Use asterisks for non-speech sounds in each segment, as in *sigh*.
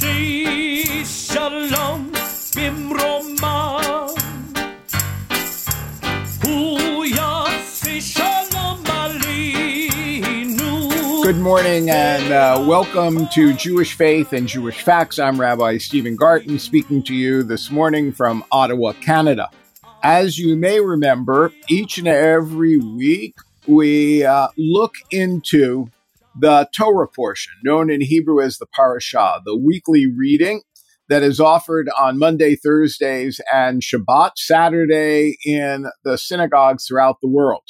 Good morning and uh, welcome to Jewish Faith and Jewish Facts. I'm Rabbi Stephen Garten speaking to you this morning from Ottawa, Canada. As you may remember, each and every week we uh, look into the Torah portion, known in Hebrew as the Parashah, the weekly reading that is offered on Monday, Thursdays, and Shabbat, Saturday in the synagogues throughout the world.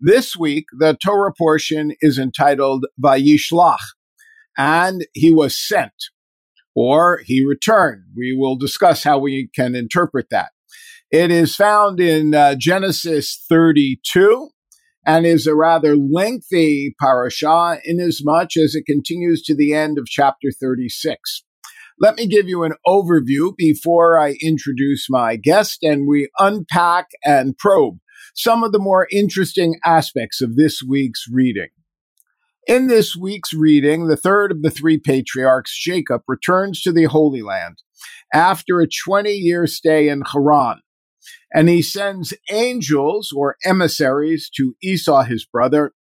This week, the Torah portion is entitled Vayishlach, and he was sent, or he returned. We will discuss how we can interpret that. It is found in uh, Genesis 32 and is a rather lengthy parasha inasmuch as it continues to the end of chapter 36. Let me give you an overview before I introduce my guest and we unpack and probe some of the more interesting aspects of this week's reading. In this week's reading, the third of the three patriarchs, Jacob, returns to the Holy Land after a 20 year stay in Haran and he sends angels or emissaries to Esau, his brother,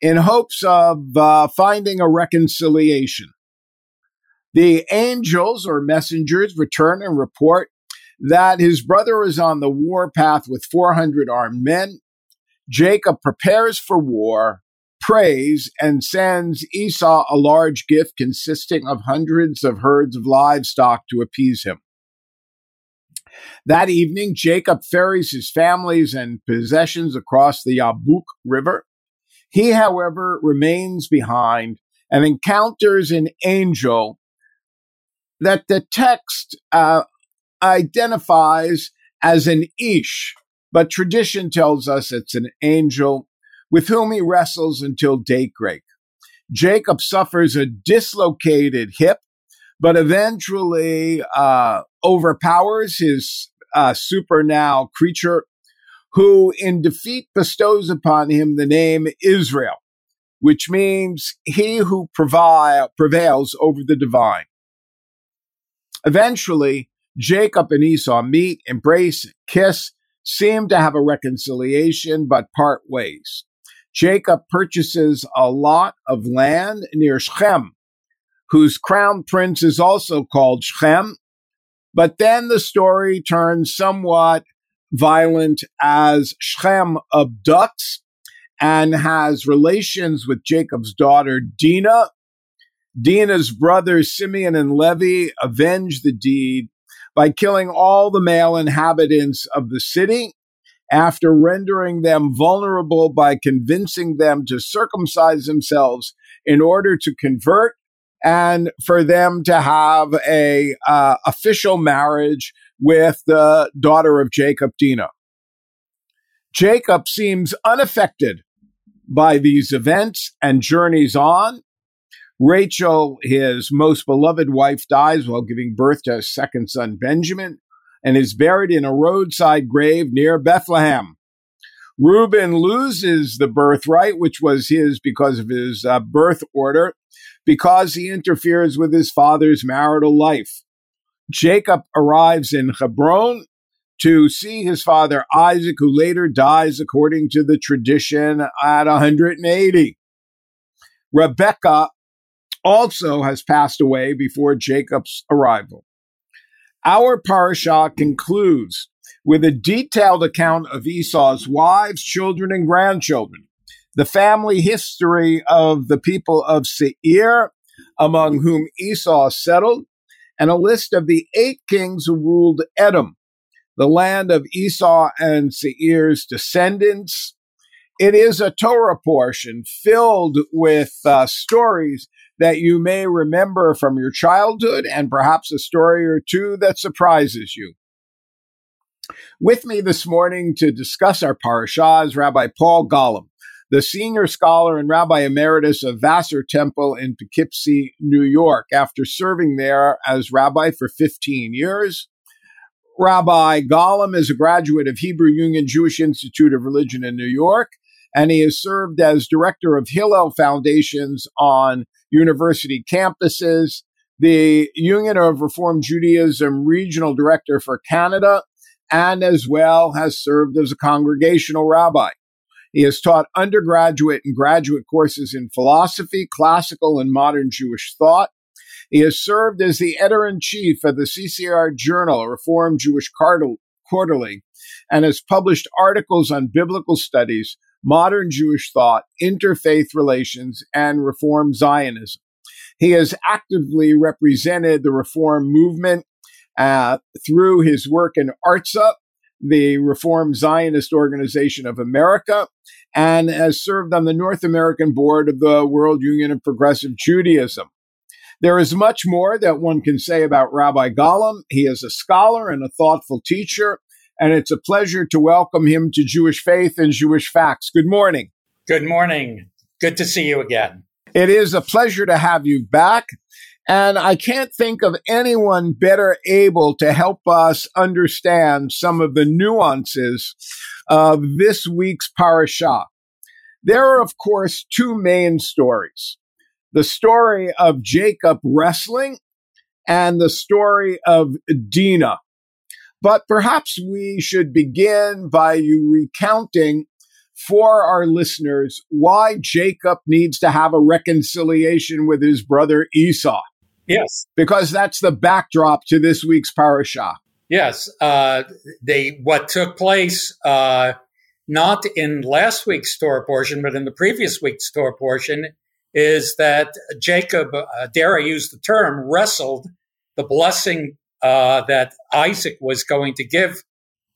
in hopes of uh, finding a reconciliation. The angels or messengers return and report that his brother is on the war path with 400 armed men. Jacob prepares for war, prays, and sends Esau a large gift consisting of hundreds of herds of livestock to appease him. That evening, Jacob ferries his families and possessions across the Yabuk River. He, however, remains behind and encounters an angel that the text uh, identifies as an Ish, but tradition tells us it's an angel with whom he wrestles until daybreak. Jacob suffers a dislocated hip, but eventually uh, overpowers his uh, super now creature, who in defeat bestows upon him the name Israel, which means he who prevails over the divine. Eventually, Jacob and Esau meet, embrace, kiss, seem to have a reconciliation, but part ways. Jacob purchases a lot of land near Shechem, whose crown prince is also called Shechem, but then the story turns somewhat violent as Shem abducts and has relations with Jacob's daughter Dinah. Dinah's brothers Simeon and Levi avenge the deed by killing all the male inhabitants of the city after rendering them vulnerable by convincing them to circumcise themselves in order to convert and for them to have a uh, official marriage with the daughter of Jacob, Dinah. Jacob seems unaffected by these events and journeys on. Rachel, his most beloved wife, dies while giving birth to his second son, Benjamin, and is buried in a roadside grave near Bethlehem. Reuben loses the birthright, which was his because of his uh, birth order, because he interferes with his father's marital life. Jacob arrives in Hebron to see his father Isaac, who later dies according to the tradition at 180. Rebecca also has passed away before Jacob's arrival. Our parasha concludes with a detailed account of Esau's wives, children, and grandchildren the family history of the people of Seir, among whom Esau settled, and a list of the eight kings who ruled Edom, the land of Esau and Seir's descendants. It is a Torah portion filled with uh, stories that you may remember from your childhood and perhaps a story or two that surprises you. With me this morning to discuss our parashah is Rabbi Paul Golomb the senior scholar and rabbi emeritus of Vassar Temple in Poughkeepsie, New York, after serving there as rabbi for 15 years. Rabbi Golomb is a graduate of Hebrew Union Jewish Institute of Religion in New York, and he has served as director of Hillel Foundations on university campuses, the Union of Reform Judaism Regional Director for Canada, and as well has served as a congregational rabbi. He has taught undergraduate and graduate courses in philosophy, classical and modern Jewish thought. He has served as the editor in chief of the CCAR Journal, a Reform Jewish Quarterly, and has published articles on biblical studies, modern Jewish thought, interfaith relations, and Reform Zionism. He has actively represented the Reform movement uh, through his work in ARTZA, the Reform Zionist Organization of America, and has served on the North American board of the World Union of Progressive Judaism. There is much more that one can say about Rabbi Golomb. He is a scholar and a thoughtful teacher, and it's a pleasure to welcome him to Jewish Faith and Jewish Facts. Good morning. Good morning. Good to see you again. It is a pleasure to have you back. And I can't think of anyone better able to help us understand some of the nuances of this week's parashah. There are, of course, two main stories. The story of Jacob wrestling and the story of Dinah. But perhaps we should begin by you recounting for our listeners why Jacob needs to have a reconciliation with his brother Esau. Yes. Because that's the backdrop to this week's parashah. Yes. Uh, they, what took place, uh, not in last week's Torah portion, but in the previous week's Torah portion, is that Jacob, uh, dare I use the term, wrestled the blessing uh, that Isaac was going to give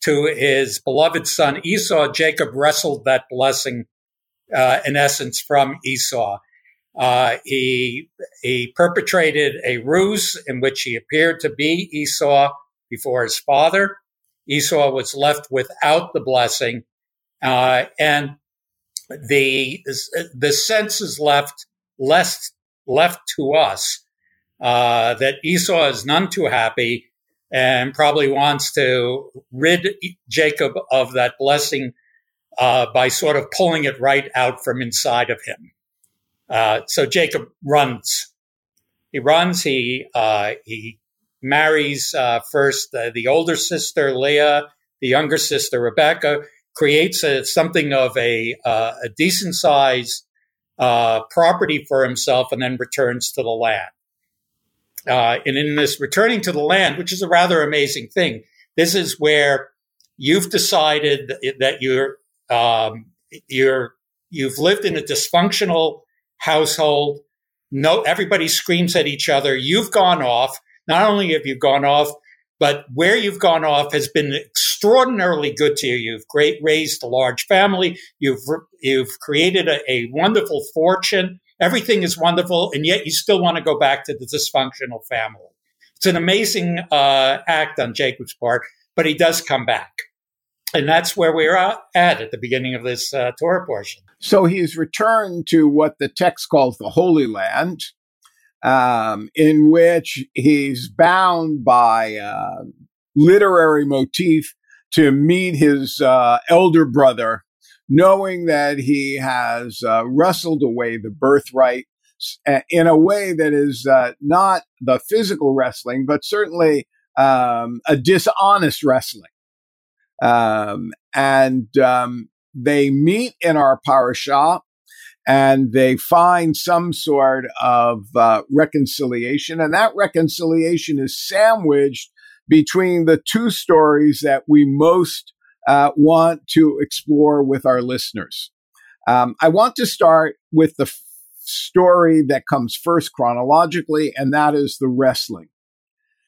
to his beloved son Esau. Jacob wrestled that blessing, uh, in essence, from Esau. Uh, he he perpetrated a ruse in which he appeared to be Esau before his father. Esau was left without the blessing, uh, and the the sense is left left left to us uh, that Esau is none too happy and probably wants to rid Jacob of that blessing uh, by sort of pulling it right out from inside of him. Uh, so Jacob runs. He runs. He uh, he marries uh, first the older sister Leah, the younger sister Rebecca. Creates a, something of a uh, a decent size uh, property for himself, and then returns to the land. and in this returning to the land, which is a rather amazing thing, this is where you've decided that you're um, you're you've lived in a dysfunctional household. No, everybody screams at each other. You've gone off. Not only have you gone off, but where you've gone off has been extraordinarily good to you. You've great raised a large family. You've you've created a, a wonderful fortune. Everything is wonderful, and yet you still want to go back to the dysfunctional family. It's an amazing uh, act on Jacob's part, but he does come back. And that's where we're at at the beginning of this uh, Torah portion. So he's returned to what the text calls the Holy Land, um, in which he's bound by uh, literary motif to meet his uh, elder brother, knowing that he has uh, wrestled away the birthright uh, in a way that is uh, not the physical wrestling, but certainly um, a dishonest wrestling. Um, and um, they meet in our parashah and they find some sort of uh, reconciliation. And that reconciliation is sandwiched between the two stories that we most uh, want to explore with our listeners. Um, I want to start with the f- story that comes first chronologically, and that is the wrestling.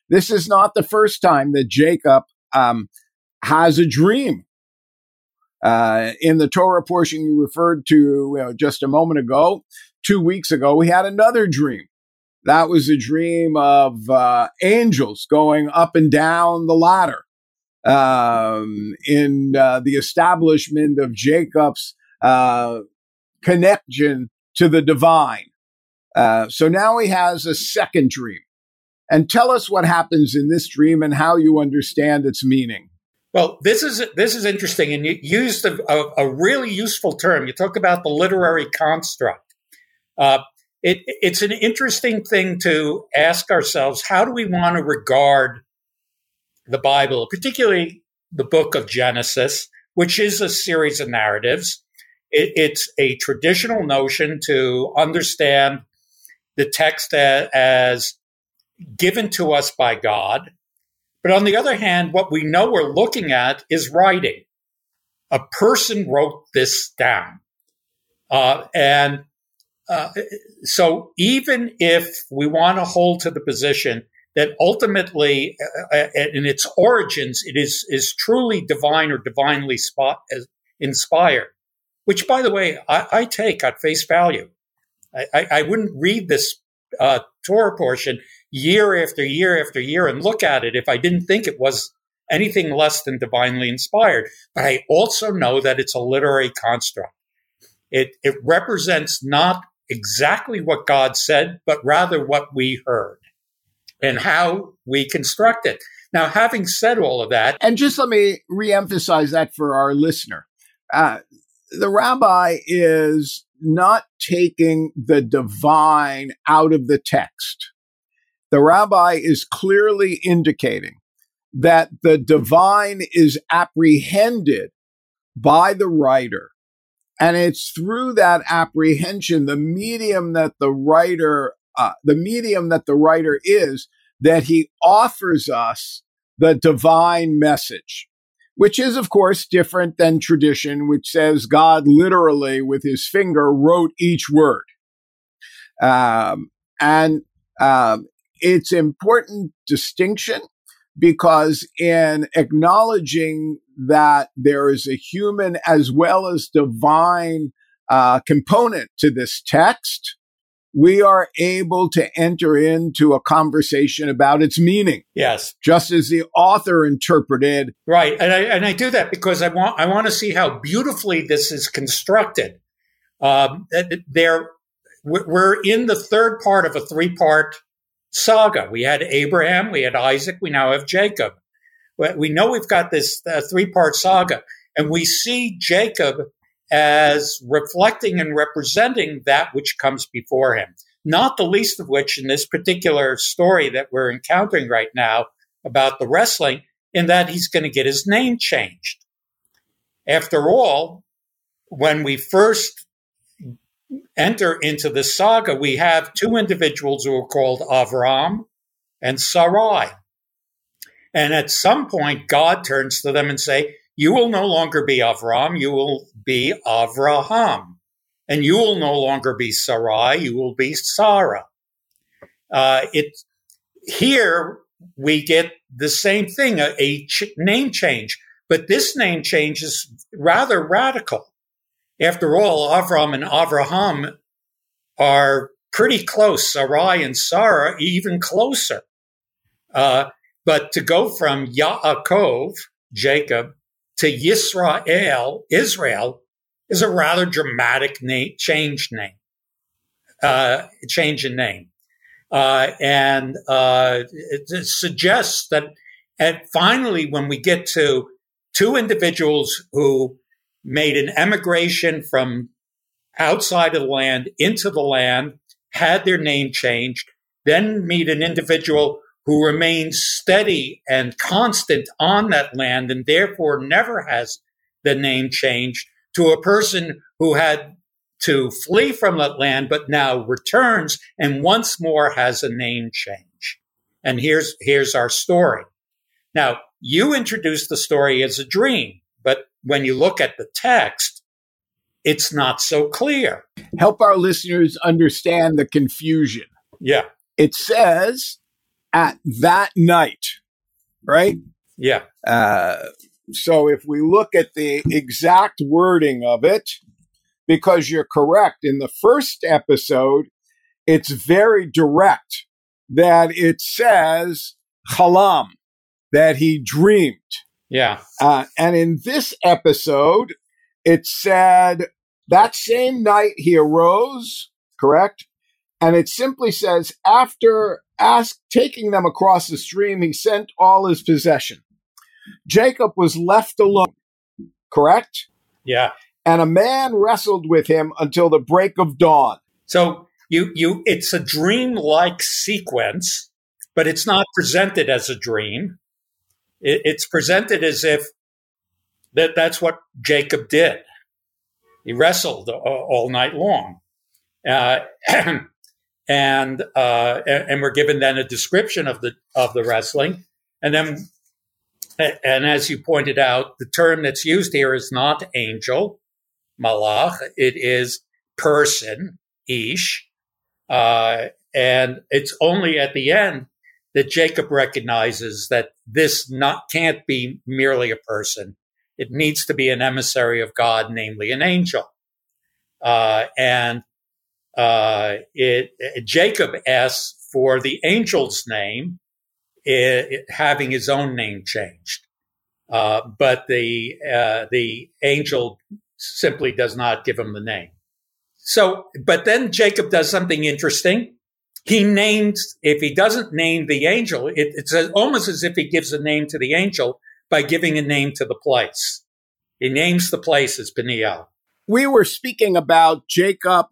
This is not the first time that Jacob um, has a dream. Uh, in the Torah portion you referred to you know, just a moment ago, two weeks ago, we had another dream. That was a dream of uh, angels going up and down the ladder um, in uh, the establishment of Jacob's uh, connection to the divine. Uh, so now he has a second dream. And tell us what happens in this dream and how you understand its meaning. Well, this is this is interesting, and you used a, a, a really useful term. You talk about the literary construct. Uh, it, it's an interesting thing to ask ourselves how do we want to regard the Bible, particularly the book of Genesis, which is a series of narratives. It, it's a traditional notion to understand the text as, as given to us by God. But on the other hand, what we know we're looking at is writing. A person wrote this down. Uh, and uh, so even if we want to hold to the position that ultimately, uh, uh, in its origins, it is is truly divine or divinely spot, inspired, which, by the way, I, I take at face value. I, I, I wouldn't read this uh, Torah portion year after year after year and look at it if I didn't think it was anything less than divinely inspired. But I also know that it's a literary construct. It, it represents not exactly what God said, but rather what we heard and how we construct it. Now, having said all of that. And just let me reemphasize that for our listener. Uh, the rabbi is not taking the divine out of the text. The rabbi is clearly indicating that the divine is apprehended by the writer. And it's through that apprehension, the medium that the writer, uh, the medium that the writer is, that he offers us the divine message which is, of course, different than tradition, which says God literally with his finger wrote each word. Um, and um, it's important distinction because in acknowledging that there is a human as well as divine uh, component to this text, we are able to enter into a conversation about its meaning. Yes. Just as the author interpreted. Right. And I, and I do that because I want, I want to see how beautifully this is constructed. Um, there, we're in the third part of a three part saga. We had Abraham, we had Isaac, we now have Jacob. We know we've got this uh, three part saga and we see Jacob as reflecting and representing that which comes before him. Not the least of which in this particular story that we're encountering right now about the wrestling, in that he's going to get his name changed. After all, when we first enter into the saga, we have two individuals who are called Avram and Sarai. And at some point, God turns to them and say, you will no longer be Avram, you will be Avraham. And you will no longer be Sarai, you will be Sarah. Uh, it, here we get the same thing, a, a ch- name change. But this name change is rather radical. After all, Avram and Avraham are pretty close. Sarai and Sarah even closer. Uh, but to go from Yaakov, Jacob, to Yisrael, Israel, is a rather dramatic name, change name, uh, change in name. Uh, and uh, it, it, suggests that, and finally, when we get to two individuals who made an emigration from outside of the land into the land, had their name changed, then meet an individual who remains steady and constant on that land and therefore never has the name changed to a person who had to flee from that land but now returns and once more has a name change. And here's, here's our story. Now, you introduced the story as a dream, when you look at the text, it's not so clear. Help our listeners understand the confusion. Yeah. It says at that night, right? Yeah. Uh, so if we look at the exact wording of it, because you're correct, in the first episode, it's very direct that it says halam, that he dreamed. Yeah. Uh, and in this episode, it said that same night he arose, correct? And it simply says, after ask, taking them across the stream, he sent all his possession. Jacob was left alone, correct? Yeah. And a man wrestled with him until the break of dawn. So you you it's a dream-like sequence, but it's not presented as a dream. It, it's presented as if that that's what Jacob did. He wrestled all night long, uh, *clears throat* and uh, and we're given then a description of the of the wrestling, and then and as you pointed out, the term that's used here is not angel, malach. It is person, ish, uh, and it's only at the end that Jacob recognizes that this not can't be merely a person. It needs to be an emissary of God, namely an angel. Uh, and uh, it, Jacob asks for the angel's name, it, having his own name changed. Uh, but the uh, the angel simply does not give him the name. So, but then Jacob does something interesting. He names, if he doesn't name the angel, it, it's almost as if he gives a name to the angel by giving a name to the place. He names the place as Peniel. We were speaking about Jacob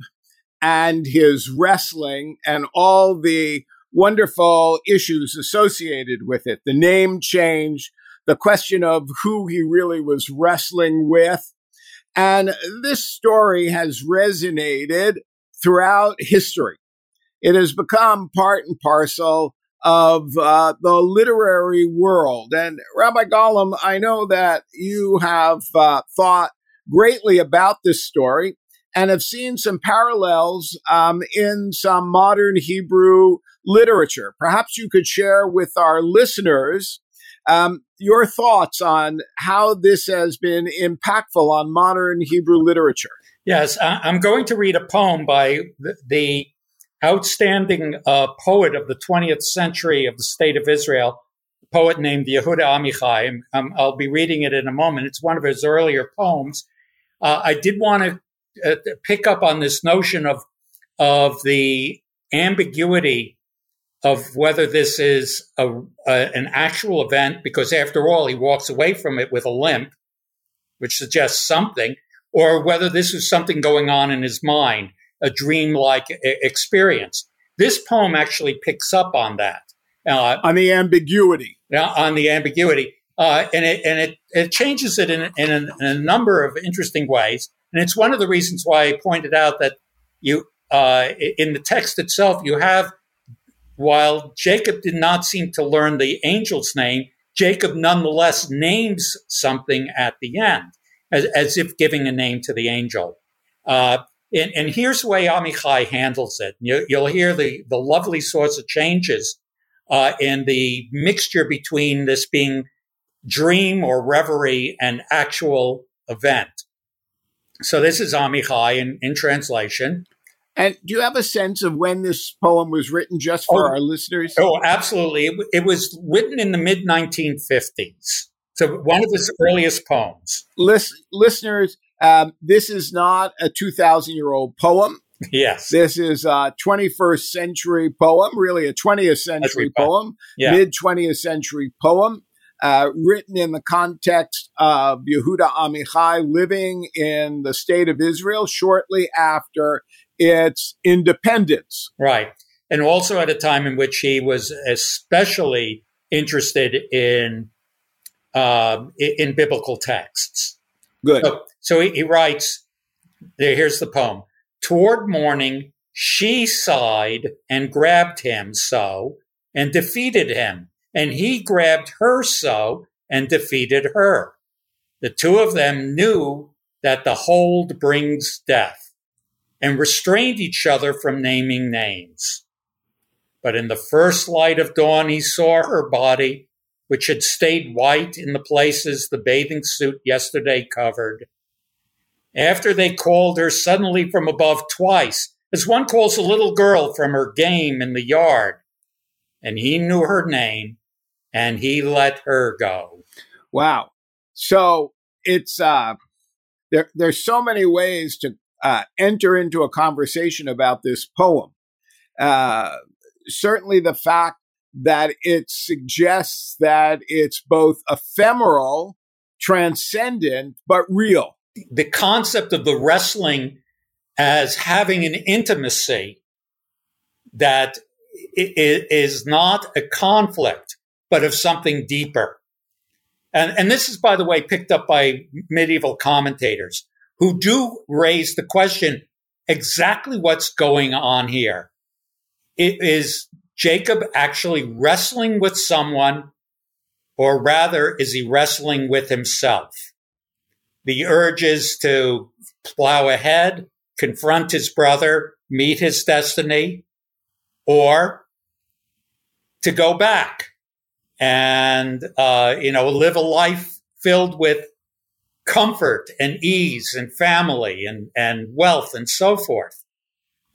and his wrestling and all the wonderful issues associated with it. The name change, the question of who he really was wrestling with. And this story has resonated throughout history. It has become part and parcel of uh, the literary world. And Rabbi Golomb, I know that you have uh, thought greatly about this story and have seen some parallels um, in some modern Hebrew literature. Perhaps you could share with our listeners um, your thoughts on how this has been impactful on modern Hebrew literature. Yes, I'm going to read a poem by the outstanding uh, poet of the 20th century of the state of Israel, a poet named Yehuda Amichai. Um, I'll be reading it in a moment. It's one of his earlier poems. Uh, I did want to uh, pick up on this notion of of the ambiguity of whether this is a, a, an actual event, because after all, he walks away from it with a limp, which suggests something, or whether this is something going on in his mind, a dream-like experience. This poem actually picks up on that, uh, on the ambiguity, on the ambiguity, uh, and it and it, it changes it in, in, a, in a number of interesting ways. And it's one of the reasons why I pointed out that you, uh, in the text itself, you have, while Jacob did not seem to learn the angel's name, Jacob nonetheless names something at the end, as, as if giving a name to the angel. Uh, and, and, here's the way Amichai handles it. You, will hear the, the lovely sorts of changes uh, in the mixture between this being dream or reverie and actual event. So this is Amichai in, in translation. And do you have a sense of when this poem was written, just for oh, our listeners? Oh, absolutely. It, it was written in the mid 1950s. So one of his earliest poems. List, listeners, um, this is not a 2,000 year old poem. Yes. This is a 21st century poem, really a 20th century poem, yeah. mid 20th century poem uh, written in the context of Yehuda Amichai living in the state of Israel shortly after its independence. Right. And also at a time in which he was especially interested in uh, in biblical texts. Good. So, so he, he writes. Here's the poem. Toward morning, she sighed and grabbed him so and defeated him and he grabbed her so and defeated her. The two of them knew that the hold brings death and restrained each other from naming names. But in the first light of dawn, he saw her body, which had stayed white in the places the bathing suit yesterday covered. After they called her suddenly from above twice, as one calls a little girl from her game in the yard, and he knew her name, and he let her go. Wow. So it's uh there there's so many ways to uh, enter into a conversation about this poem. Uh, certainly the fact that it suggests that it's both ephemeral, transcendent, but real. The concept of the wrestling as having an intimacy that is not a conflict, but of something deeper. And, and this is, by the way, picked up by medieval commentators who do raise the question exactly what's going on here. It is Jacob actually wrestling with someone, or rather, is he wrestling with himself? The urges to plow ahead, confront his brother, meet his destiny, or to go back and uh, you know live a life filled with comfort and ease and family and and wealth and so forth.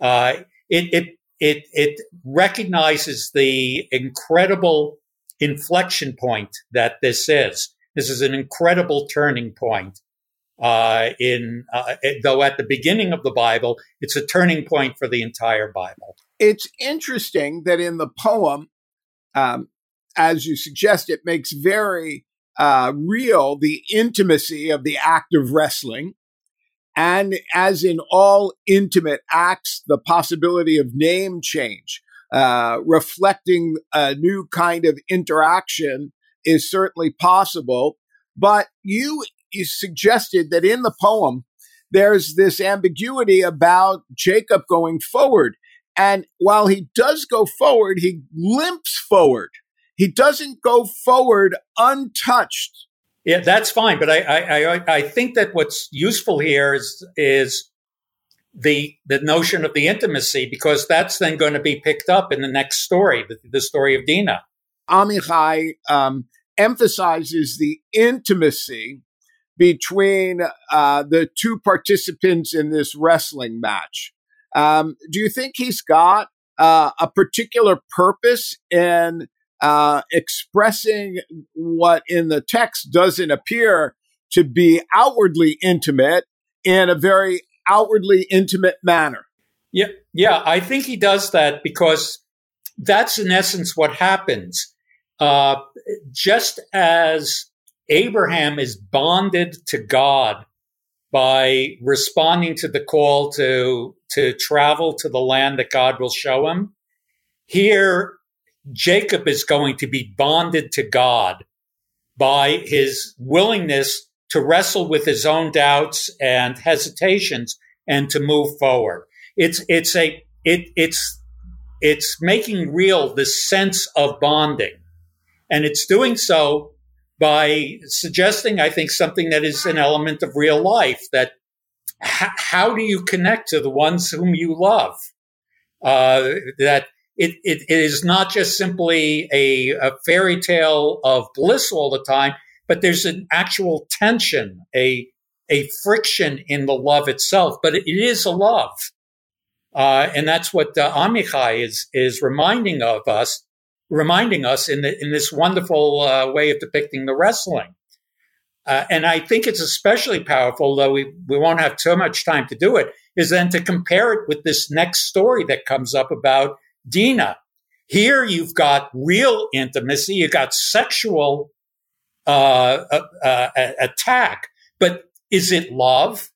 Uh, it it it it recognizes the incredible inflection point that this is. This is an incredible turning point. Uh, in uh, though at the beginning of the Bible, it's a turning point for the entire Bible. It's interesting that in the poem, um, as you suggest, it makes very uh, real the intimacy of the act of wrestling. And as in all intimate acts, the possibility of name change, uh, reflecting a new kind of interaction is certainly possible. But you, you suggested that in the poem, there's this ambiguity about Jacob going forward. And while he does go forward, he limps forward. He doesn't go forward untouched. Yeah, that's fine. But I, I, I think that what's useful here is, is the, the notion of the intimacy, because that's then going to be picked up in the next story, the, the story of Dinah. Amichai um, emphasizes the intimacy between uh, the two participants in this wrestling match. Um, do you think he's got uh, a particular purpose in uh, expressing what in the text doesn't appear to be outwardly intimate in a very outwardly intimate manner. Yeah, yeah, I think he does that because that's in essence what happens. Uh, just as Abraham is bonded to God by responding to the call to to travel to the land that God will show him, here Jacob is going to be bonded to God by his willingness to wrestle with his own doubts and hesitations and to move forward. It's, it's a, it, it's, it's making real the sense of bonding. And it's doing so by suggesting, I think, something that is an element of real life that h- how do you connect to the ones whom you love? Uh, that it, it, it is not just simply a, a fairy tale of bliss all the time, but there's an actual tension, a, a friction in the love itself, but it, it is a love. Uh, and that's what uh, Amichai is, is reminding of us, reminding us in, the, in this wonderful uh, way of depicting the wrestling. Uh, and I think it's especially powerful, though we, we won't have too much time to do it, is then to compare it with this next story that comes up about Dina. Here you've got real intimacy, you've got sexual uh, uh, uh, attack, but is it love?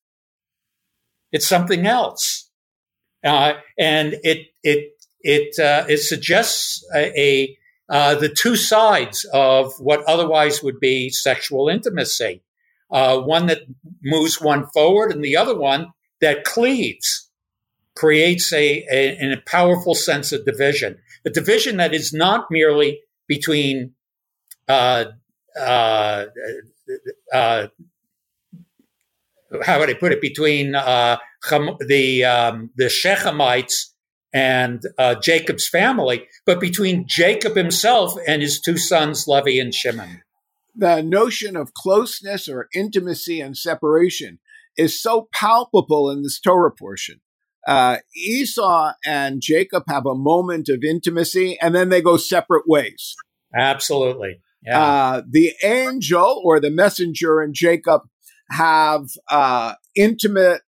It's something else, uh, and it it it uh, it suggests a, a uh, the two sides of what otherwise would be sexual intimacy. one that moves one forward, and the other one that cleaves creates a, a, a powerful sense of division. A division that is not merely between uh, uh, uh, how would I put it? Between uh, the um, the Shechemites and uh, Jacob's family, but between Jacob himself and his two sons, Levi and Shimon. The notion of closeness or intimacy and separation is so palpable in this Torah portion uh, Esau and Jacob have a moment of intimacy and then they go separate ways. Absolutely. Yeah. Uh, the angel or the messenger and Jacob have uh, intimate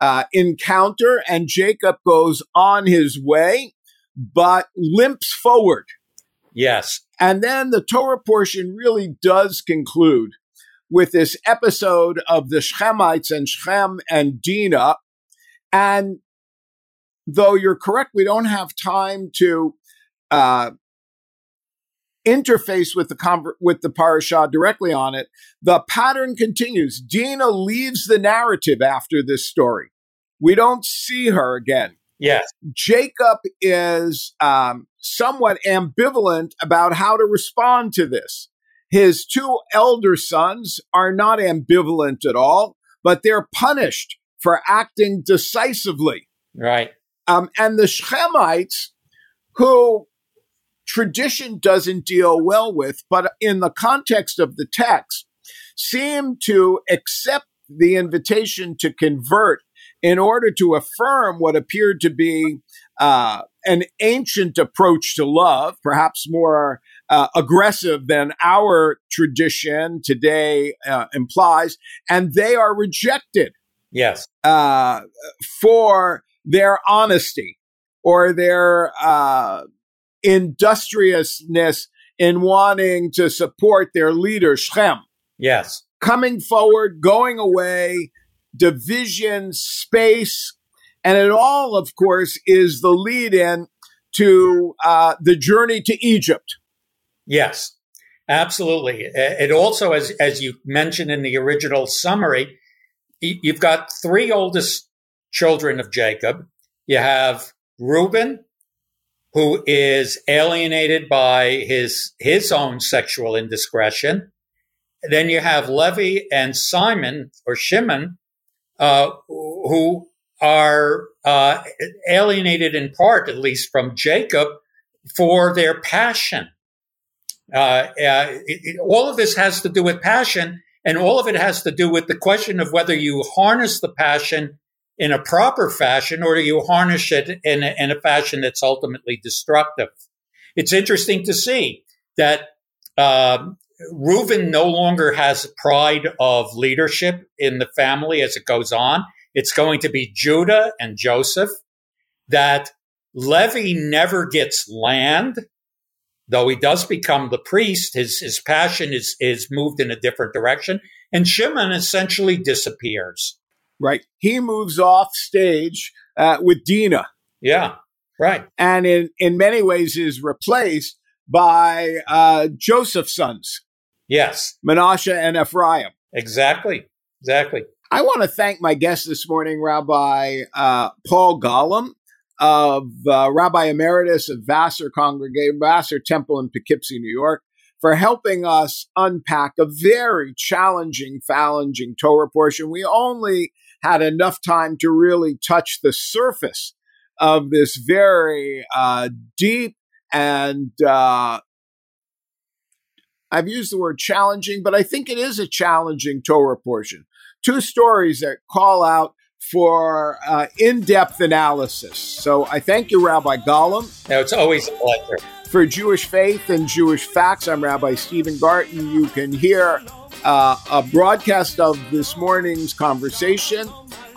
uh, encounter and Jacob goes on his way, but limps forward. Yes. And then the Torah portion really does conclude with this episode of the Shechemites and Shechem and Dinah. And though you're correct, we don't have time to uh, interface with the conver- with the parasha directly on it. The pattern continues. Dinah leaves the narrative after this story. We don't see her again. Yes. Jacob is um, somewhat ambivalent about how to respond to this. His two elder sons are not ambivalent at all, but they're punished for acting decisively. Right. Um, and the Shechemites, who tradition doesn't deal well with, but in the context of the text, seem to accept the invitation to convert in order to affirm what appeared to be uh, an ancient approach to love, perhaps more uh, aggressive than our tradition today uh, implies, and they are rejected. Yes. Uh, for their honesty or their uh, industriousness in wanting to support their leader, Shem. Yes. Coming forward, going away, division, space, and it all, of course, is the lead in to uh, the journey to Egypt. Yes, absolutely. It also, as, as you mentioned in the original summary, you've got three oldest children of Jacob. You have Reuben, who is alienated by his his own sexual indiscretion. Then you have Levi and Simon or Shimon, uh, who are uh, alienated in part, at least from Jacob, for their passion. Uh, uh it, all of this has to do with passion, and all of it has to do with the question of whether you harness the passion in a proper fashion or do you harness it in a, in a fashion that's ultimately destructive? It's interesting to see that uh, Reuven no longer has pride of leadership in the family as it goes on. It's going to be Judah and Joseph. That Levi never gets land, though he does become the priest. His his passion is is moved in a different direction, and Shimon essentially disappears right? He moves off stage uh, with Dina. Yeah, right. And in, in many ways is replaced by uh, Joseph's sons. Yes. Manasseh and Ephraim. Exactly. Exactly. I want to thank my guest this morning, Rabbi uh, Paul Golomb of uh, Rabbi Emeritus of Vassar Congregation, Vassar Temple in Poughkeepsie, New York, for helping us unpack a very challenging, challenging Torah portion. We only had enough time to really touch the surface of this very uh, deep and uh, I've used the word challenging, but I think it is a challenging Torah portion. Two stories that call out for uh, in depth analysis. So I thank you, Rabbi Golomb. No, it's always a pleasure. For Jewish Faith and Jewish Facts, I'm Rabbi Stephen Garten. You can hear uh, a broadcast of this morning's conversation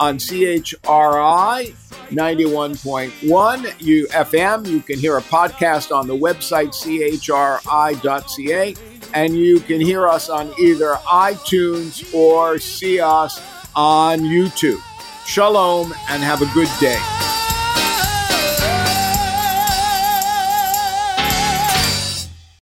on CHRI 91.1 you, FM. You can hear a podcast on the website chri.ca, and you can hear us on either iTunes or see us on YouTube. Shalom and have a good day.